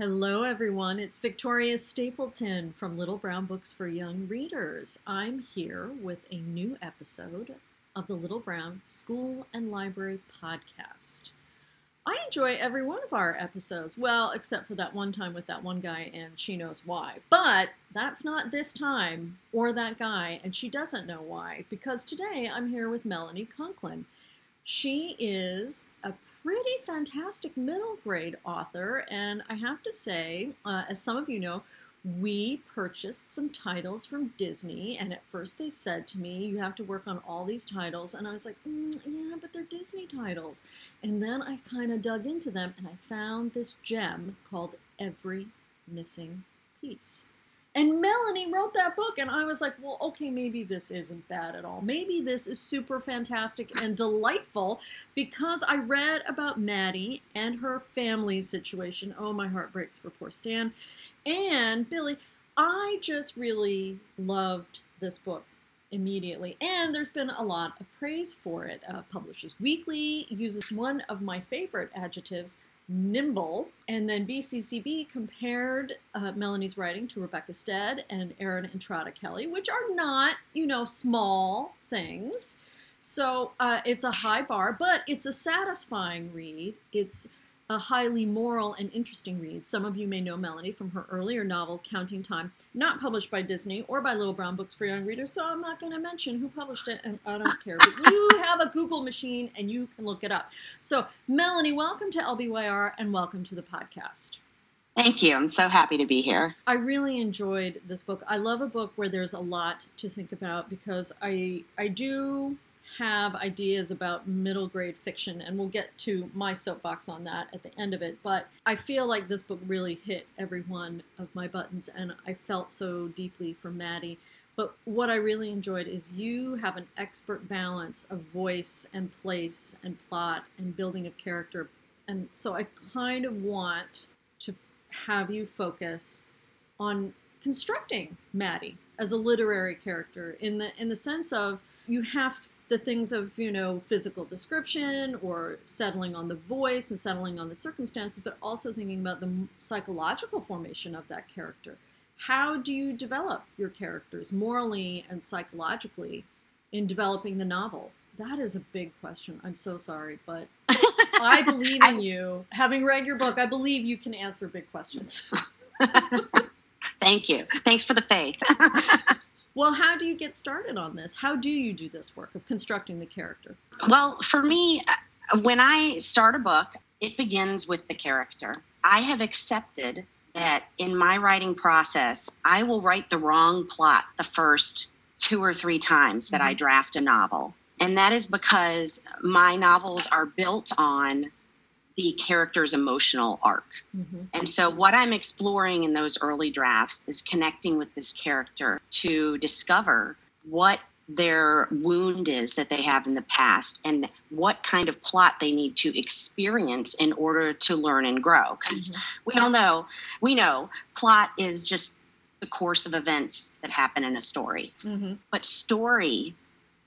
Hello, everyone. It's Victoria Stapleton from Little Brown Books for Young Readers. I'm here with a new episode of the Little Brown School and Library podcast. I enjoy every one of our episodes, well, except for that one time with that one guy, and she knows why. But that's not this time or that guy, and she doesn't know why, because today I'm here with Melanie Conklin. She is a pretty fantastic middle grade author. And I have to say, uh, as some of you know, we purchased some titles from Disney, and at first they said to me, You have to work on all these titles. And I was like, mm, Yeah, but they're Disney titles. And then I kind of dug into them and I found this gem called Every Missing Piece. And Melanie wrote that book, and I was like, well, okay, maybe this isn't bad at all. Maybe this is super fantastic and delightful because I read about Maddie and her family situation. Oh, my heart breaks for poor Stan. And Billy, I just really loved this book immediately. And there's been a lot of praise for it. Uh, Publishers Weekly uses one of my favorite adjectives, nimble. And then BCCB compared uh, Melanie's writing to Rebecca Stead and Erin Entrada Kelly, which are not, you know, small things. So uh, it's a high bar, but it's a satisfying read. It's a highly moral and interesting read. Some of you may know Melanie from her earlier novel, Counting Thyme, not published by Disney or by Little Brown Books for Young Readers, so I'm not going to mention who published it, and I don't care. But you have a Google machine and you can look it up. So, Melanie, welcome to LBYR and welcome to the podcast. Thank you. I'm so happy to be here. I really enjoyed this book. I love a book where there's a lot to think about because I I do have ideas about middle grade fiction, and we'll get to my soapbox on that at the end of it. But I feel like this book really hit every one of my buttons, and I felt so deeply for Maddie. But what I really enjoyed is you have an expert balance of voice and place and plot and building of character. And so I kind of want to have you focus on constructing Maddie as a literary character in the in the sense of you have the things of you know physical description or settling on the voice and settling on the circumstances but also thinking about the psychological formation of that character. How do you develop your characters morally and psychologically in developing the novel? That is a big question. I'm so sorry but i believe in you. Having read your book i believe you can answer big questions. Thank you. Thanks for the faith Well, how do you get started on this? How do you do this work of constructing the character? Well, for me, uh, when I start a book, it begins with the character. I have accepted that in my writing process, I will write the wrong plot the first two or three times that mm-hmm. I draft a novel. And that is because my novels are built on the character's emotional arc. Mm-hmm. And so, what I'm exploring in those early drafts is connecting with this character to discover what their wound is that they have in the past and what kind of plot they need to experience in order to learn and grow because mm-hmm. we all know we know plot is just the course of events that happen in a story mm-hmm. but story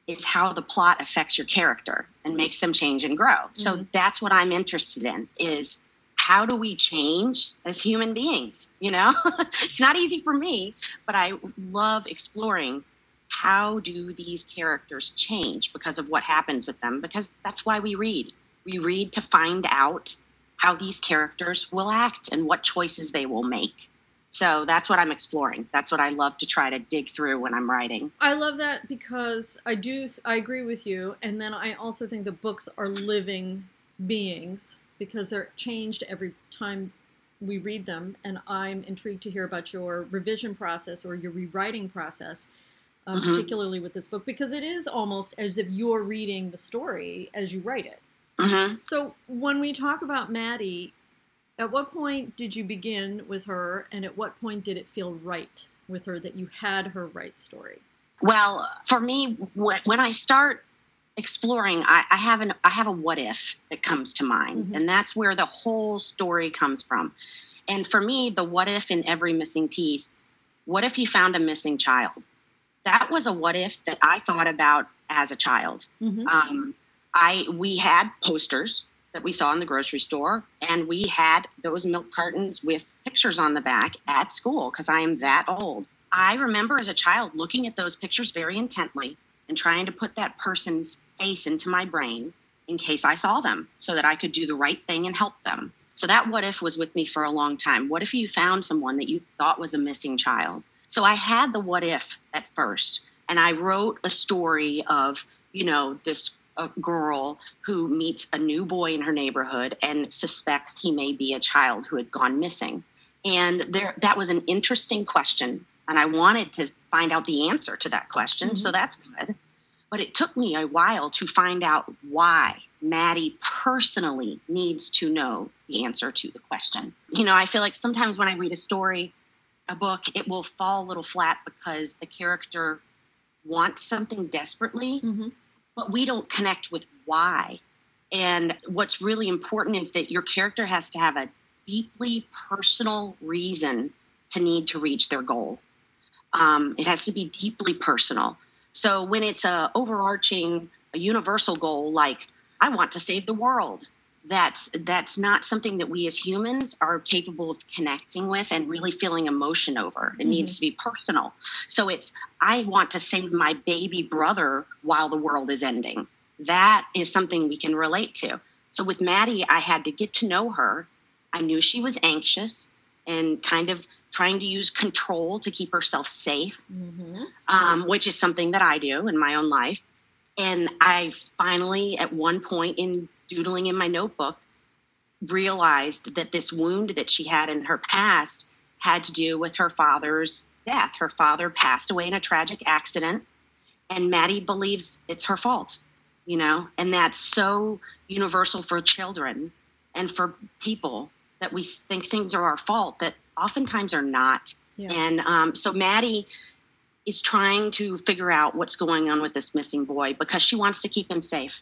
is how the plot affects your character and makes them change and grow. Mm-hmm. So that's what I'm interested in is how do we change as human beings? You know, it's not easy for me, but I love exploring how do these characters change because of what happens with them because that's why we read. We read to find out how these characters will act and what choices they will make. So that's what I'm exploring. That's what I love to try to dig through when I'm writing. I love that because I do, I agree with you. And then I also think the books are living beings because they're changed every time we read them. And I'm intrigued to hear about your revision process or your rewriting process. Uh, mm-hmm. Particularly with this book, because it is almost as if you're reading the story as you write it. Mm-hmm. So, when we talk about Maddie, at what point did you begin with her, and at what point did it feel right with her that you had her right story? Well, for me, when I start exploring, I, I have an I have a what if that comes to mind, mm-hmm. and that's where the whole story comes from. And for me, the what if in every missing piece, what if you found a missing child? That was a what if that I thought about as a child. Mm-hmm. Um, I we had posters that we saw in the grocery store, and we had those milk cartons with pictures on the back at school because I am that old. I remember as a child looking at those pictures very intently and trying to put that person's face into my brain in case I saw them so that I could do the right thing and help them. So that what if was with me for a long time. What if you found someone that you thought was a missing child? So I had the what if at first, and I wrote a story of, you know, this a girl who meets a new boy in her neighborhood and suspects he may be a child who had gone missing. And there that was an interesting question and I wanted to find out the answer to that question, mm-hmm. so that's good. But it took me a while to find out why Maddie personally needs to know the answer to the question. You know, I feel like sometimes when I read a story, a book, it will fall a little flat because the character wants something desperately, mm-hmm but we don't connect with why. And what's really important is that your character has to have a deeply personal reason to need to reach their goal. Um, it has to be deeply personal. So when it's a overarching, a universal goal like I want to save the world, that's that's not something that we as humans are capable of connecting with and really feeling emotion over. It mm-hmm. needs to be personal. So it's i want to save my baby brother while the world is ending. That is something we can relate to. So with maddie i had to get to know her. I knew she was anxious and kind of trying to use control to keep herself safe mm-hmm. um, which is something that i do in my own life. And i finally at one point in doodling in my notebook, realized that this wound that she had in her past had to do with her father's death. Her father passed away in a tragic accident, and Maddie believes it's her fault, you know, and that's so universal for children and for people that we think things are our fault that oftentimes are not. Yeah. And um, so Maddie is trying to figure out what's going on with this missing boy because she wants to keep him safe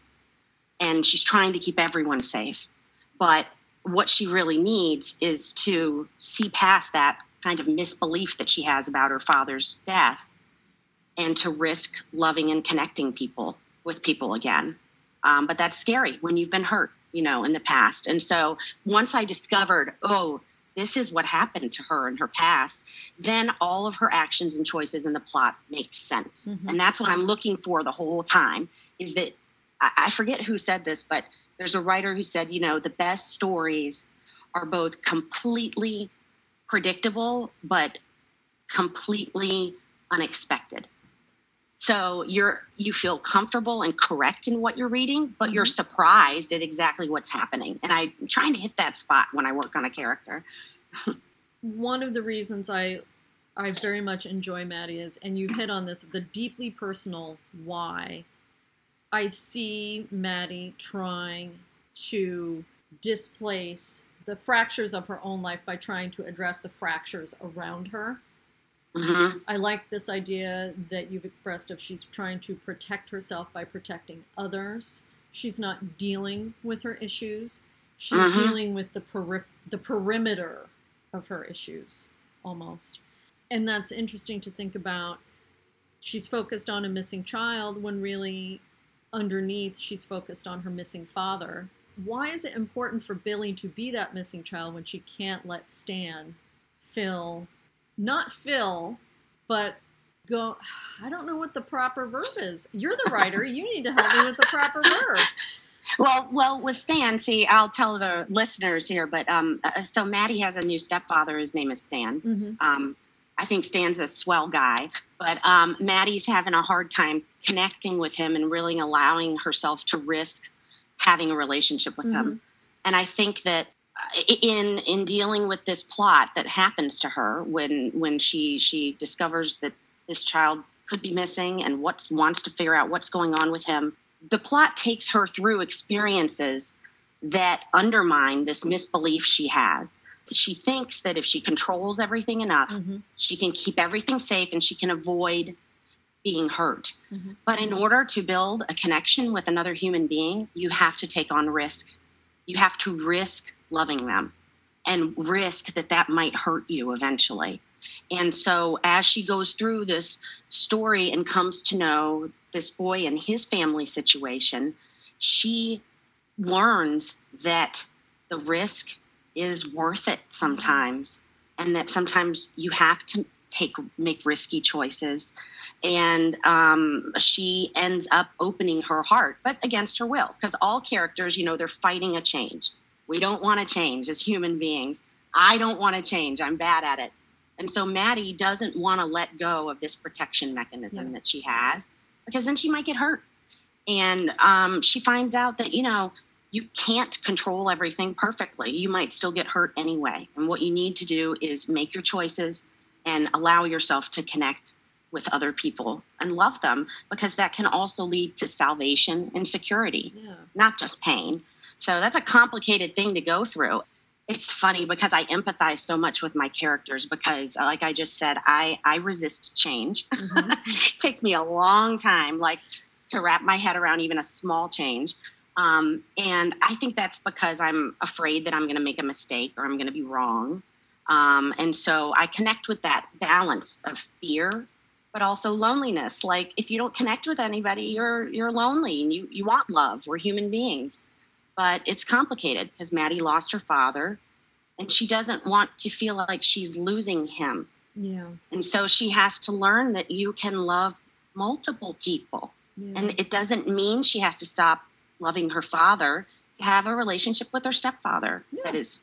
and she's trying to keep everyone safe. But what she really needs is to see past that kind of misbelief that she has about her father's death and to risk loving and connecting people with people again. Um, but that's scary when you've been hurt, you know, in the past. And so once I discovered, oh, this is what happened to her in her past, then all of her actions and choices in the plot make sense. Mm-hmm. And that's what I'm looking for the whole time is that I forget who said this, but there's a writer who said, you know, the best stories are both completely predictable but completely unexpected. So you're you feel comfortable and correct in what you're reading, but mm-hmm. you're surprised at exactly what's happening. And I'm trying to hit that spot when I work on a character. One of the reasons I I very much enjoy Maddie is, and you hit on this, the deeply personal why I see Maddie trying to displace the fractures of her own life by trying to address the fractures around her. Mm-hmm. I like this idea that you've expressed of she's trying to protect herself by protecting others. She's not dealing with her issues. She's mm-hmm. dealing with the peri- the perimeter of her issues almost. And that's interesting to think about. She's focused on a missing child when really underneath she's focused on her missing father. Why is it important for Billy to be that missing child when she can't let Stan fill, not fill, but go? I don't know what the proper verb is. You're the writer. you need to help me with the proper verb. Well, well, with Stan, see, I'll tell the listeners here, but um, uh, so Maddie has a new stepfather. His name is Stan. Mm-hmm. Um, I think Stan's a swell guy, but um, Maddie's having a hard time connecting with him and really allowing herself to risk having a relationship with mm-hmm. him. And I think that uh, in in dealing with this plot that happens to her when when she she discovers that this child could be missing and what wants to figure out what's going on with him, the plot takes her through experiences that undermine this misbelief she has she thinks that if she controls everything enough, mm-hmm. she can keep everything safe and she can avoid being hurt. Mm-hmm. But in order to build a connection with another human being, you have to take on risk. You have to risk loving them and risk that that might hurt you eventually. And so, as she goes through this story and comes to know this boy and his family situation, she learns that the risk is worth it sometimes and that sometimes you have to take make risky choices. And um, she ends up opening her heart but against her will because all characters you know they're fighting a change. We don't want to change as human beings. I don't want to change. I'm bad at it. And so maddie doesn't want to let go of this protection mechanism Yeah. that she has because then she might get hurt. And um, she finds out that you know you can't control everything perfectly. You might still get hurt anyway. And what you need to do is make your choices and allow yourself to connect with other people and love them because that can also lead to salvation and security Yeah. not just pain. So that's a complicated thing to go through. It's funny because i empathize so much with my characters because like i just said i i resist change. Mhm. it takes me a long time like to wrap my head around even a small change um, and i think that's because i'm afraid that i'm going to make a mistake or i'm going to be wrong um, and so i connect with that balance of fear but also loneliness like if you don't connect with anybody you're you're lonely and you you want love we're human beings but it's complicated because maddie lost her father and she doesn't want to feel like she's losing him Yeah. and so she has to learn that you can love multiple people. Yeah. And it doesn't mean she has to stop loving her father to have a relationship with her stepfather Yeah. that is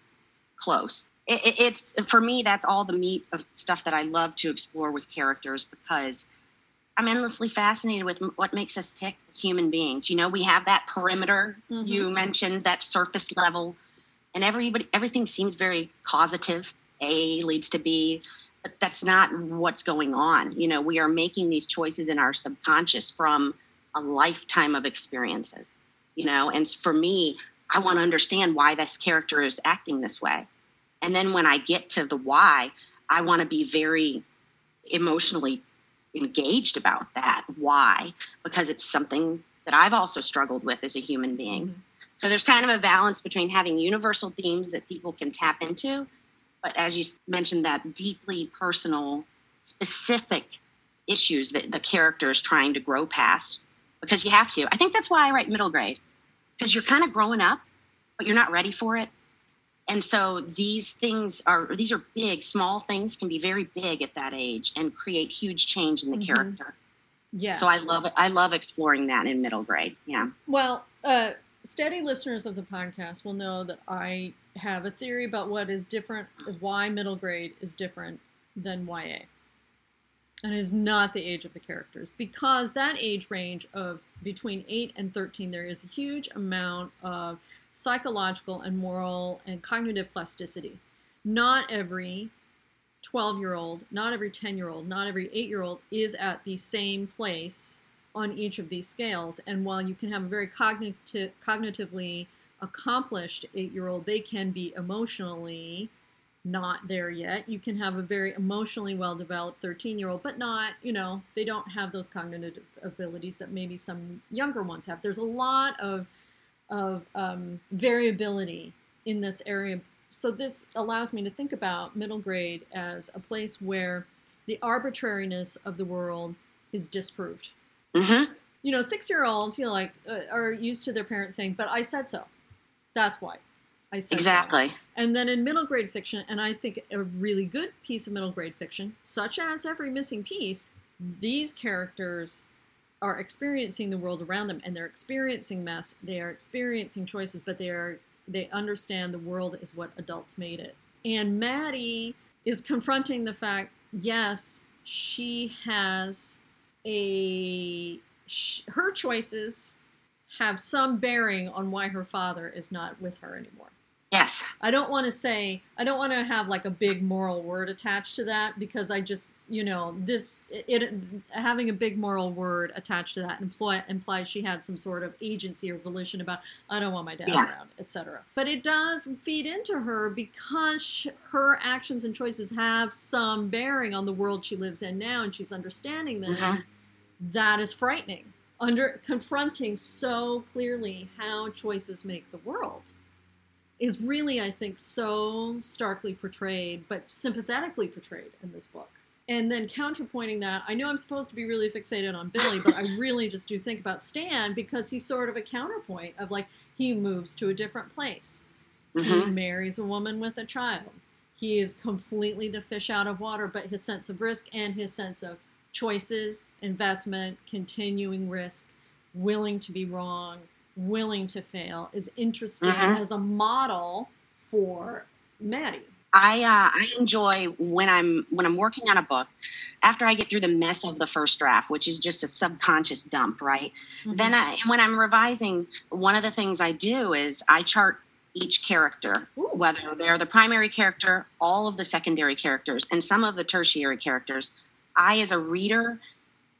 close. It, it, it's for me, that's all the meat of stuff that I love to explore with characters because I'm endlessly fascinated with what makes us tick as human beings. You know, we have that perimeter Mhm. you mentioned, that surface level, and everybody everything seems very causative. A leads to B, but that's not what's going on. You know, we are making these choices in our subconscious from a lifetime of experiences. You know, and for me, I want to understand why this character is acting this way. And then when I get to the why, I want to be very emotionally engaged about that. Why? Because it's something that I've also struggled with as a human being. Mhm. So there's kind of a balance between having universal themes that people can tap into, but as you mentioned, that deeply personal, specific issues that the character is trying to grow past because you have to. I think that's why I write middle grade because you're kind of growing up, but you're not ready for it. And so these things are these are big, small things can be very big at that age and create huge change in the Mhm. character. Yeah. So I love it. I love exploring that in middle grade. Yeah. Well, uh, steady listeners of the podcast will know that I have a theory about what is different, why middle grade is different than YA. And it is not the age of the characters, because that age range of between 8 and 13, there is a huge amount of psychological and moral and cognitive plasticity. Not every 12 year old, not every 10 year old, not every 8 year old is at the same place on each of these scales. And while you can have a very cognitive, cognitively accomplished 8 year old, they can be emotionally not there yet. You can have a very emotionally well developed 13 year old, but not, you know, they don't have those cognitive abilities that maybe some younger ones have. There's a lot of, of um, variability in this area. So this allows me to think about middle grade as a place where the arbitrariness of the world is disproved. Mm-hmm. You know, six year olds, you know, like uh, are used to their parents saying, "But I said so." That's why I said so. Exactly. And then in middle grade fiction, and I think a really good piece of middle grade fiction, such as Every Missing Piece, these characters are experiencing the world around them and they're experiencing mess, they are experiencing choices, but they are they understand the world is what adults made it. And Maddie is confronting the fact, yes, she has a sh- her choices have some bearing on why her father is not with her anymore. Yes. I don't want to say I don't want to have like a big moral word attached to that because I just you know this it, it having a big moral word attached to that imply, implies she had some sort of agency or volition about I don't want my dad Yeah. around etc. But it does feed into her because sh her actions and choices have some bearing on the world she lives in now, and she's understanding this. Mhm. That is frightening. Under confronting so clearly how choices make the world is really, I think, so starkly portrayed, but sympathetically portrayed in this book. And then counterpointing that, I know I'm supposed to be really fixated on Billy, but I really just do think about Stan because he's sort of a counterpoint of like he moves to a different place. He Mhm. marries a woman with a child. he is completely the fish out of water, but his sense of risk and his sense of choices, investment, continuing risk, willing to be wrong, willing to fail is interesting Mhm. as a model for Maddie. I uh, I enjoy when I'm when I'm working on a book. After I get through the mess of the first draft, which is just a subconscious dump, right? Then I, when I'm revising, one of the things I do is I chart each character, Ooh. whether they're the primary character, all of the secondary characters, and some of the tertiary characters. I, as a reader,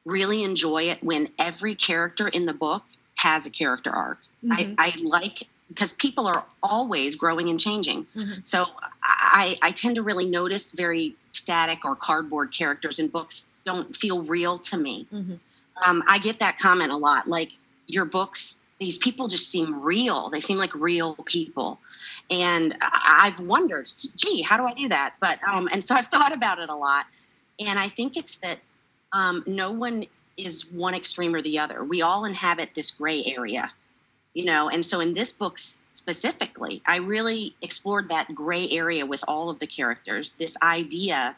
really enjoy it when every character in the book has a character arc. Mhm. I, I like because people are always growing and changing. Mhm. So I, I tend to really notice very static or cardboard characters in books don't feel real to me. Mhm. Um, I get that comment a lot. Like your books, these people just seem real. They seem like real people. And I've wondered, gee, how do I do that? But um, and so I've thought about it a lot. And I think it's that um, no one is one extreme or the other. We all inhabit this gray area, you know. And so in this book specifically, I really explored that gray area with all of the characters. This idea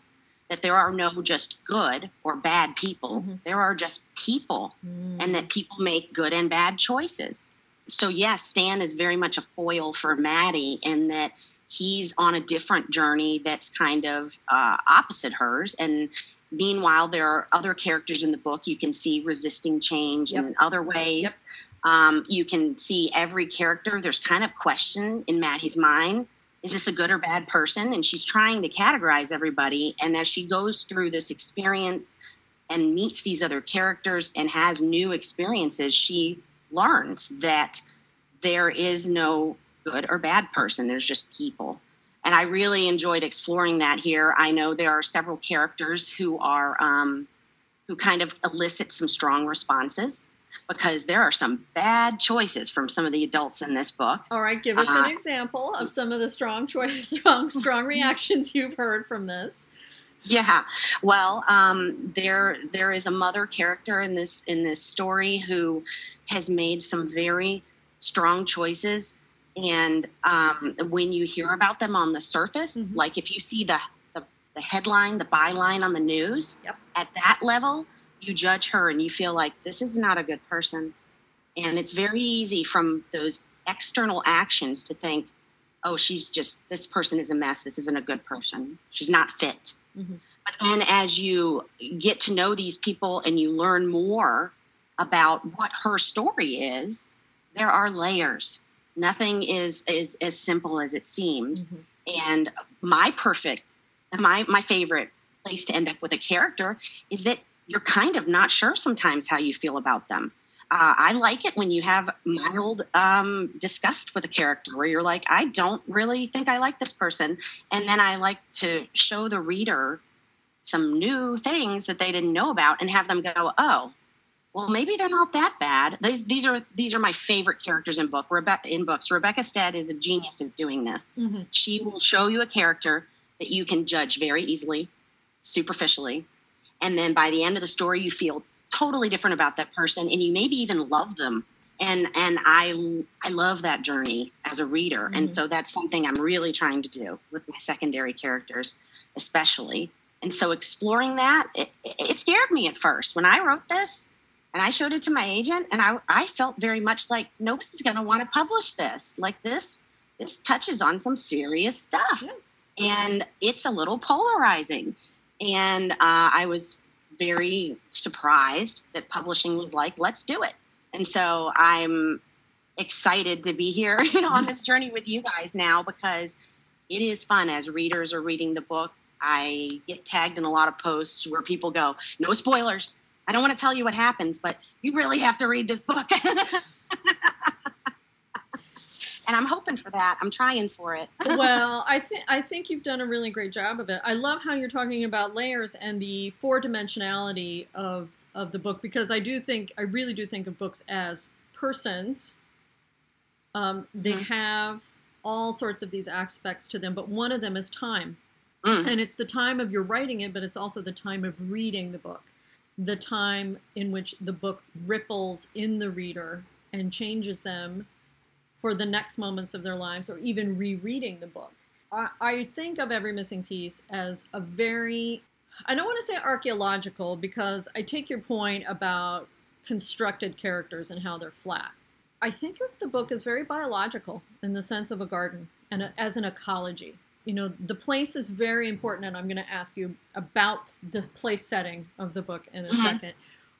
that there are no just good or bad people, Mhm. there are just people Mm. and that people make good and bad choices. So yes, Stan is very much a foil for Maddie in that he's on a different journey that's kind of uh, opposite hers. And meanwhile, there are other characters in the book you can see resisting change Yep. in other ways. Um, you can see every character. There's kind of question in Maddie's mind. Is this a good or bad person? And she's trying to categorize everybody. And as she goes through this experience and meets these other characters and has new experiences, she learns that there is no good or bad person. There's just people. And I really enjoyed exploring that here. I know there are several characters who are um, who kind of elicit some strong responses because there are some bad choices from some of the adults in this book. All right, give us an Uh, example of some of the strong choice, strong, strong reactions you've heard from this. Yeah, well, um, there there is a mother character in this in this story who has made some very strong choices, and um, when you hear about them on the surface, Mhm. like if you see the, the the headline, the byline on the news, Yep. at that level, you judge her and you feel like this is not a good person, and it's very easy from those external actions to think, oh, she's just this person is a mess. This isn't a good person. She's not fit. Mhm. But then as you get to know these people and you learn more about what her story is, there are layers. Nothing is, is as simple as it seems. Mhm. And my perfect, my, my favorite place to end up with a character is that you're kind of not sure sometimes how you feel about them. Uh, I like it when you have mild um, disgust with a character where you're like, I don't really think I like this person. And then I like to show the reader some new things that they didn't know about and have them go, oh, well, maybe they're not that bad. These, these are these are my favorite characters in book. Rebe- in books, Rebecca Stead is a genius at doing this. Mhm. She will show you a character that you can judge very easily, superficially, and then by the end of the story, you feel totally different about that person, and you maybe even love them. And and I I love that journey as a reader, and Mhm. so that's something I'm really trying to do with my secondary characters, especially. And so exploring that, it, it scared me at first when I wrote this, and I showed it to my agent, and I I felt very much like nobody's going to want to publish this. Like this this touches on some serious stuff, Yeah. and it's a little polarizing. And uh, I was very surprised that publishing was like, let's do it. And so I'm excited to be here on this journey with you guys now because it is fun as readers are reading the book. I get tagged in a lot of posts where people go, no spoilers. I don't want to tell you what happens, but you really have to read this book. and I'm hoping for that. I'm trying for it. well, I think I think you've done a really great job of it. I love how you're talking about layers and the four dimensionality of of the book because I do think I really do think of books as persons. Um, they Mhm. have all sorts of these aspects to them, but one of them is time. Mm. And it's the time of your writing it, but it's also the time of reading the book, the time in which the book ripples in the reader and changes them for the next moments of their lives, or even rereading the book. I, I think of every missing piece as a very I don't want to say archaeological because I take your point about constructed characters and how they're flat. I think of the book as very biological in the sense of a garden and a, as an ecology. You know, the place is very important, and I'm going to ask you about the place setting of the book in a mm-hmm. second.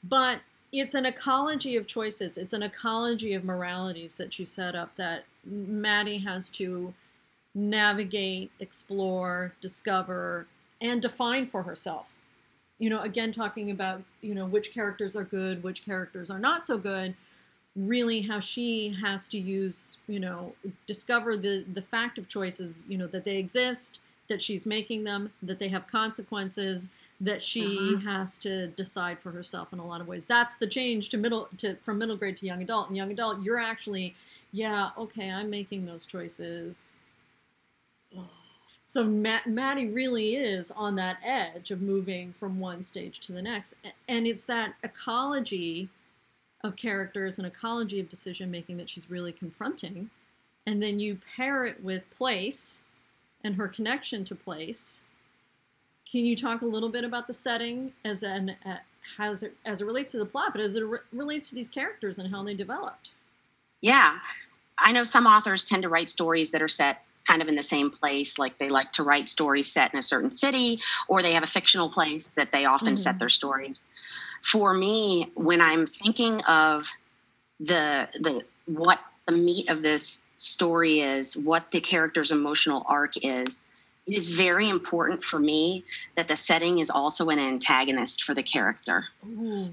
But it's an ecology of choices. It's an ecology of moralities that you set up that Maddie has to navigate, explore, discover, and define for herself. You know, again, talking about, you know, which characters are good, which characters are not so good, really how she has to use, you know, discover the, the fact of choices, you know, that they exist, that she's making them, that they have consequences, that she uh-huh. has to decide for herself in a lot of ways. That's the change to middle to from middle grade to young adult. And young adult, you're actually, yeah, okay, I'm making those choices. So Matt, Maddie really is on that edge of moving from one stage to the next, and it's that ecology of characters and ecology of decision making that she's really confronting, and then you pair it with place and her connection to place. Can you talk a little bit about the setting as an uh, as it as it relates to the plot, but as it re- relates to these characters and how they developed? Yeah, I know some authors tend to write stories that are set kind of in the same place. Like they like to write stories set in a certain city, or they have a fictional place that they often mm-hmm. set their stories. For me, when I'm thinking of the the what the meat of this story is, what the character's emotional arc is, it is very important for me that the setting is also an antagonist for the character.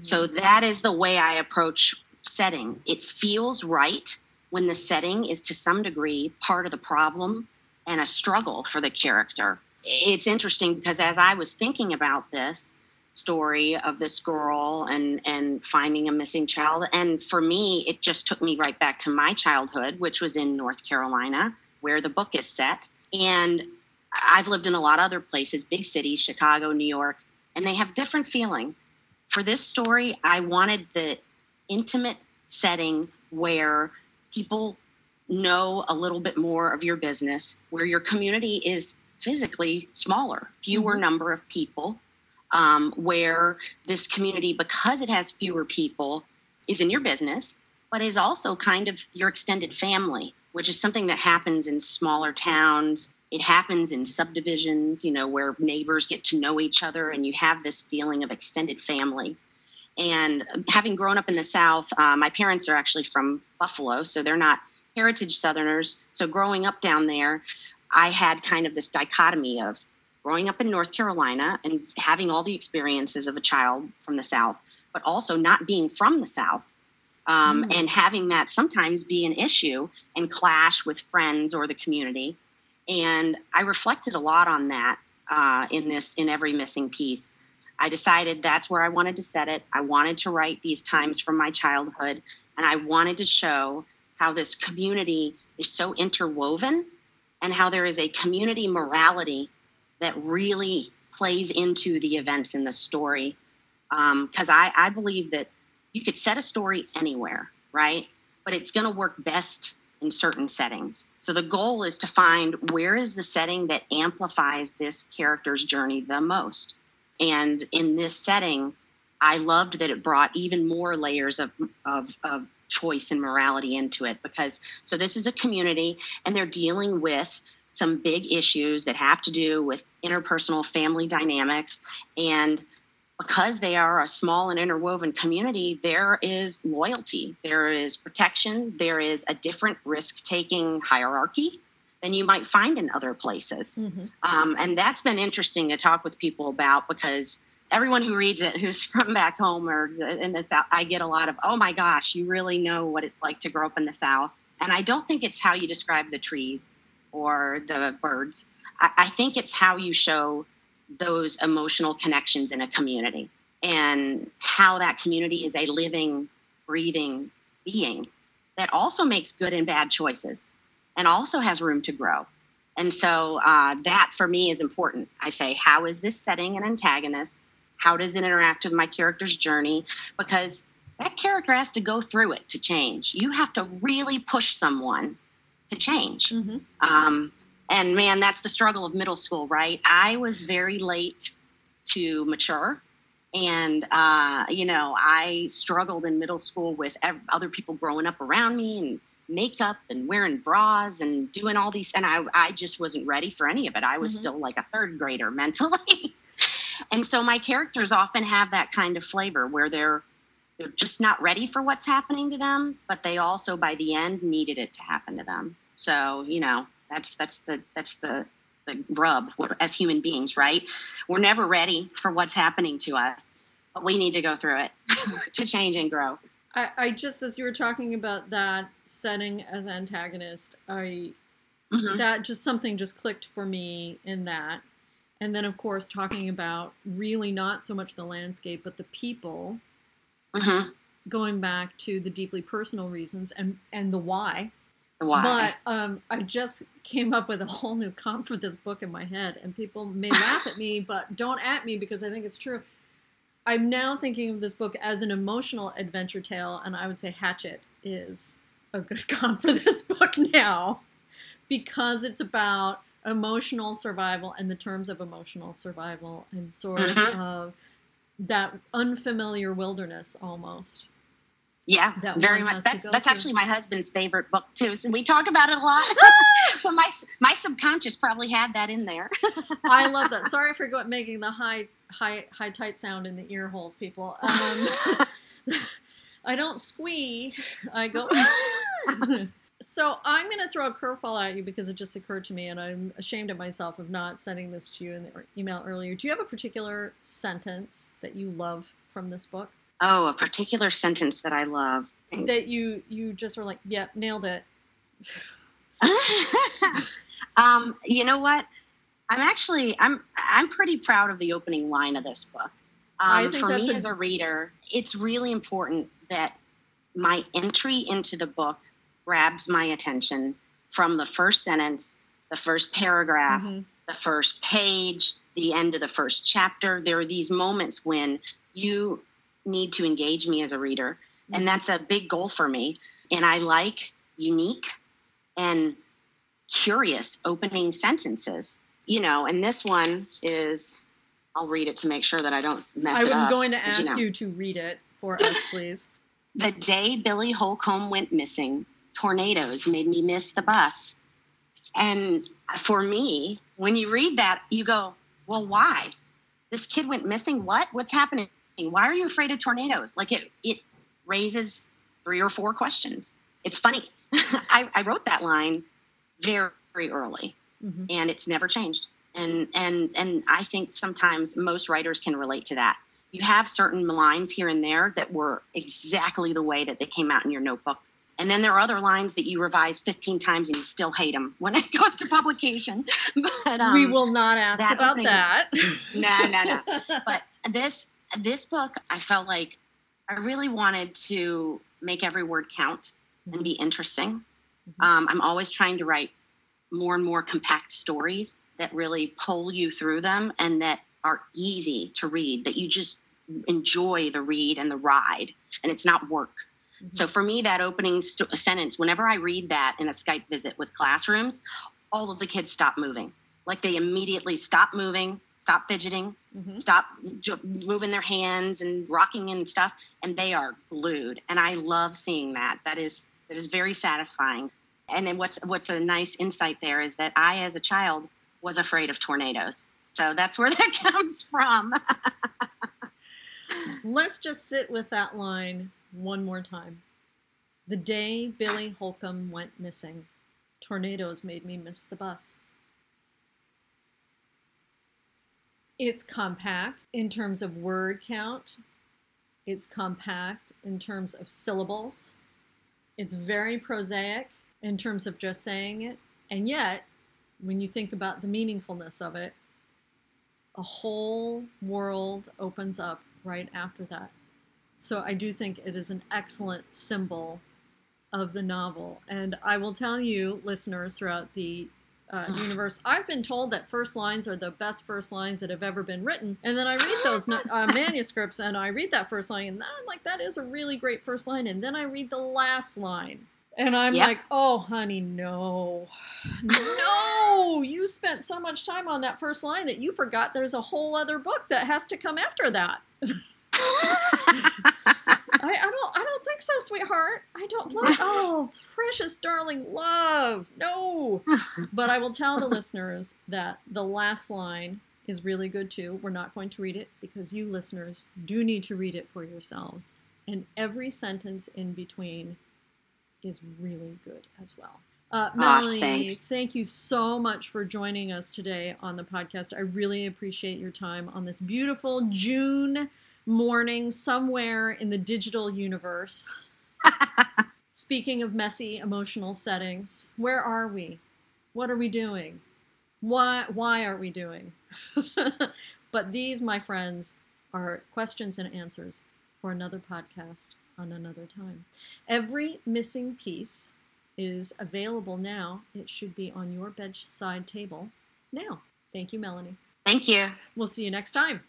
So that is the way I approach setting. It feels right when the setting is to some degree part of the problem and a struggle for the character. It's interesting because as I was thinking about this story of this girl and and finding a missing child. And for me it just took me right back to my childhood which was in North Carolina where the book is set. And I've lived in a lot of other places big cities Chicago New York and they have different feeling. For this story I wanted the intimate setting where people know a little bit more of your business, where your community is physically smaller, fewer mm-hmm. number of people, um, where this community, because it has fewer people, is in your business, but is also kind of your extended family, which is something that happens in smaller towns. It happens in subdivisions, you know, where neighbors get to know each other and you have this feeling of extended family. And having grown up in the South, uh, my parents are actually from Buffalo, so they're not heritage Southerners. So growing up down there, I had kind of this dichotomy of growing up in North Carolina and having all the experiences of a child from the South, but also not being from the South. Um, mm. And having that sometimes be an issue and clash with friends or the community. And I reflected a lot on that uh, in this, in every missing piece. I decided that's where I wanted to set it. I wanted to write these times from my childhood, and I wanted to show how this community is so interwoven and how there is a community morality that really plays into the events in the story. Because um, I, I believe that you could set a story anywhere, right? But it's going to work best in certain settings. So the goal is to find where is the setting that amplifies this character's journey the most. And in this setting, I loved that it brought even more layers of, of, of choice and morality into it because so this is a community and they're dealing with some big issues that have to do with interpersonal family dynamics and because they are a small and interwoven community there is loyalty there is protection there is a different risk taking hierarchy than you might find in other places. Mm-hmm. Um, and that's been interesting to talk with people about because everyone who reads it who's from back home or in the South, I get a lot of, oh my gosh, you really know what it's like to grow up in the South. And I don't think it's how you describe the trees or the birds. I, I think it's how you show those emotional connections in a community and how that community is a living, breathing being that also makes good and bad choices and also has room to grow. And so uh, that for me is important. I say, how is this setting an antagonist? How does it interact with my character's journey? Because that character has to go through it to change. You have to really push someone to change. Mm-hmm. Um, And man, that's the struggle of middle school, right? I was very late to mature. And, uh, you know, I struggled in middle school with ev- other people growing up around me and makeup and wearing bras and doing all these. And I, I just wasn't ready for any of it. I was mm-hmm. still like a third grader mentally. and so my characters often have that kind of flavor where they're, they're just not ready for what's happening to them, but they also by the end needed it to happen to them. So, you know, that's that's the that's the the rub as human beings, right? We're never ready for what's happening to us, but we need to go through it to change and grow. I, I just as you were talking about that setting as antagonist, I mm-hmm. that just something just clicked for me in that. And then of course talking about really not so much the landscape but the people. Mm-hmm. Going back to the deeply personal reasons and and the why why. But um, I just came up with a whole new comp for this book in my head, and people may laugh at me, but don't at me because I think it's true. I'm now thinking of this book as an emotional adventure tale, and I would say Hatchet is a good comp for this book now because it's about emotional survival and the terms of emotional survival and sort mm-hmm. of that unfamiliar wilderness almost. Yeah, very much. That, that's actually my husband's favorite book too. So we talk about it a lot. so my my subconscious probably had that in there. I love that. Sorry for making the high high high tight sound in the ear holes, people. Um, I don't squee. I go. So I'm going to throw a curveball at you because it just occurred to me, and I'm ashamed of myself of not sending this to you in the email earlier. Do you have a particular sentence that you love from this book? Oh, a particular sentence that I love. That you you just were like, yep, yeah, nailed it. um, you know what? I'm actually I'm I'm pretty proud of the opening line of this book. Um, for me a- as a reader, it's really important that my entry into the book grabs my attention from the first sentence, the first paragraph, mm-hmm. the first page, the end of the first chapter. There are these moments when you need to engage me as a reader. And mm-hmm. that's a big goal for me. And I like unique and curious opening sentences. You know, and this one is I'll read it to make sure that I don't mess it up. I'm going to ask you, know. you to read it for us, please. the day Billy Holcomb went missing, tornadoes made me miss the bus. And for me, when you read that, you go, well, why? This kid went missing. What? What's happening? why are you afraid of tornadoes? Like it, it raises three or four questions. It's funny. I, I, wrote that line very, very early, mm-hmm. and it's never changed. And and and I think sometimes most writers can relate to that. You have certain lines here and there that were exactly the way that they came out in your notebook. And then there are other lines that you revise 15 times and you still hate them when it goes to publication. But um, we will not ask that about opening, that. no, no, no. But this this book, I felt like I really wanted to make every word count and be interesting. Mm-hmm. Um, I'm always trying to write more and more compact stories that really pull you through them and that are easy to read, that you just enjoy the read and the ride, and it's not work. Mm-hmm. So for me, that opening st- sentence, whenever I read that in a Skype visit with classrooms, all of the kids stop moving. Like they immediately stop moving, stop fidgeting, mm-hmm. stop moving their hands and rocking and stuff, and they are glued. And I love seeing that. That is that is very satisfying. And then what's what's a nice insight there is that I, as a child, was afraid of tornadoes. So that's where that comes from. Let's just sit with that line one more time. The day Billy Holcomb went missing, tornadoes made me miss the bus. It's compact in terms of word count. It's compact in terms of syllables. It's very prosaic in terms of just saying it. And yet, when you think about the meaningfulness of it, a whole world opens up right after that. So I do think it is an excellent symbol of the novel. And I will tell you, listeners, throughout the uh, universe. I've been told that first lines are the best first lines that have ever been written, and then I read those uh, manuscripts and I read that first line, and I'm like, that is a really great first line, and then I read the last line. And I'm Yep. like, oh, honey, no. No, you spent so much time on that first line that you forgot there's a whole other book that has to come after that. I, I don't I don't think so, sweetheart. I don't believe oh precious darling love. No. But I will tell the listeners that the last line is really good too. We're not going to read it because you listeners do need to read it for yourselves. And every sentence in between is really good as well. Uh, Melanie, thank you so much for joining us today on the podcast. I really appreciate your time on this beautiful June morning somewhere in the digital universe. Speaking of messy emotional settings, where are we? What are we doing? Why why are we doing? but these, my friends, are questions and answers for another podcast on another time. Every missing piece is available now. It should be on your bedside table now. Thank you, Melanie. Thank you. We'll see you next time.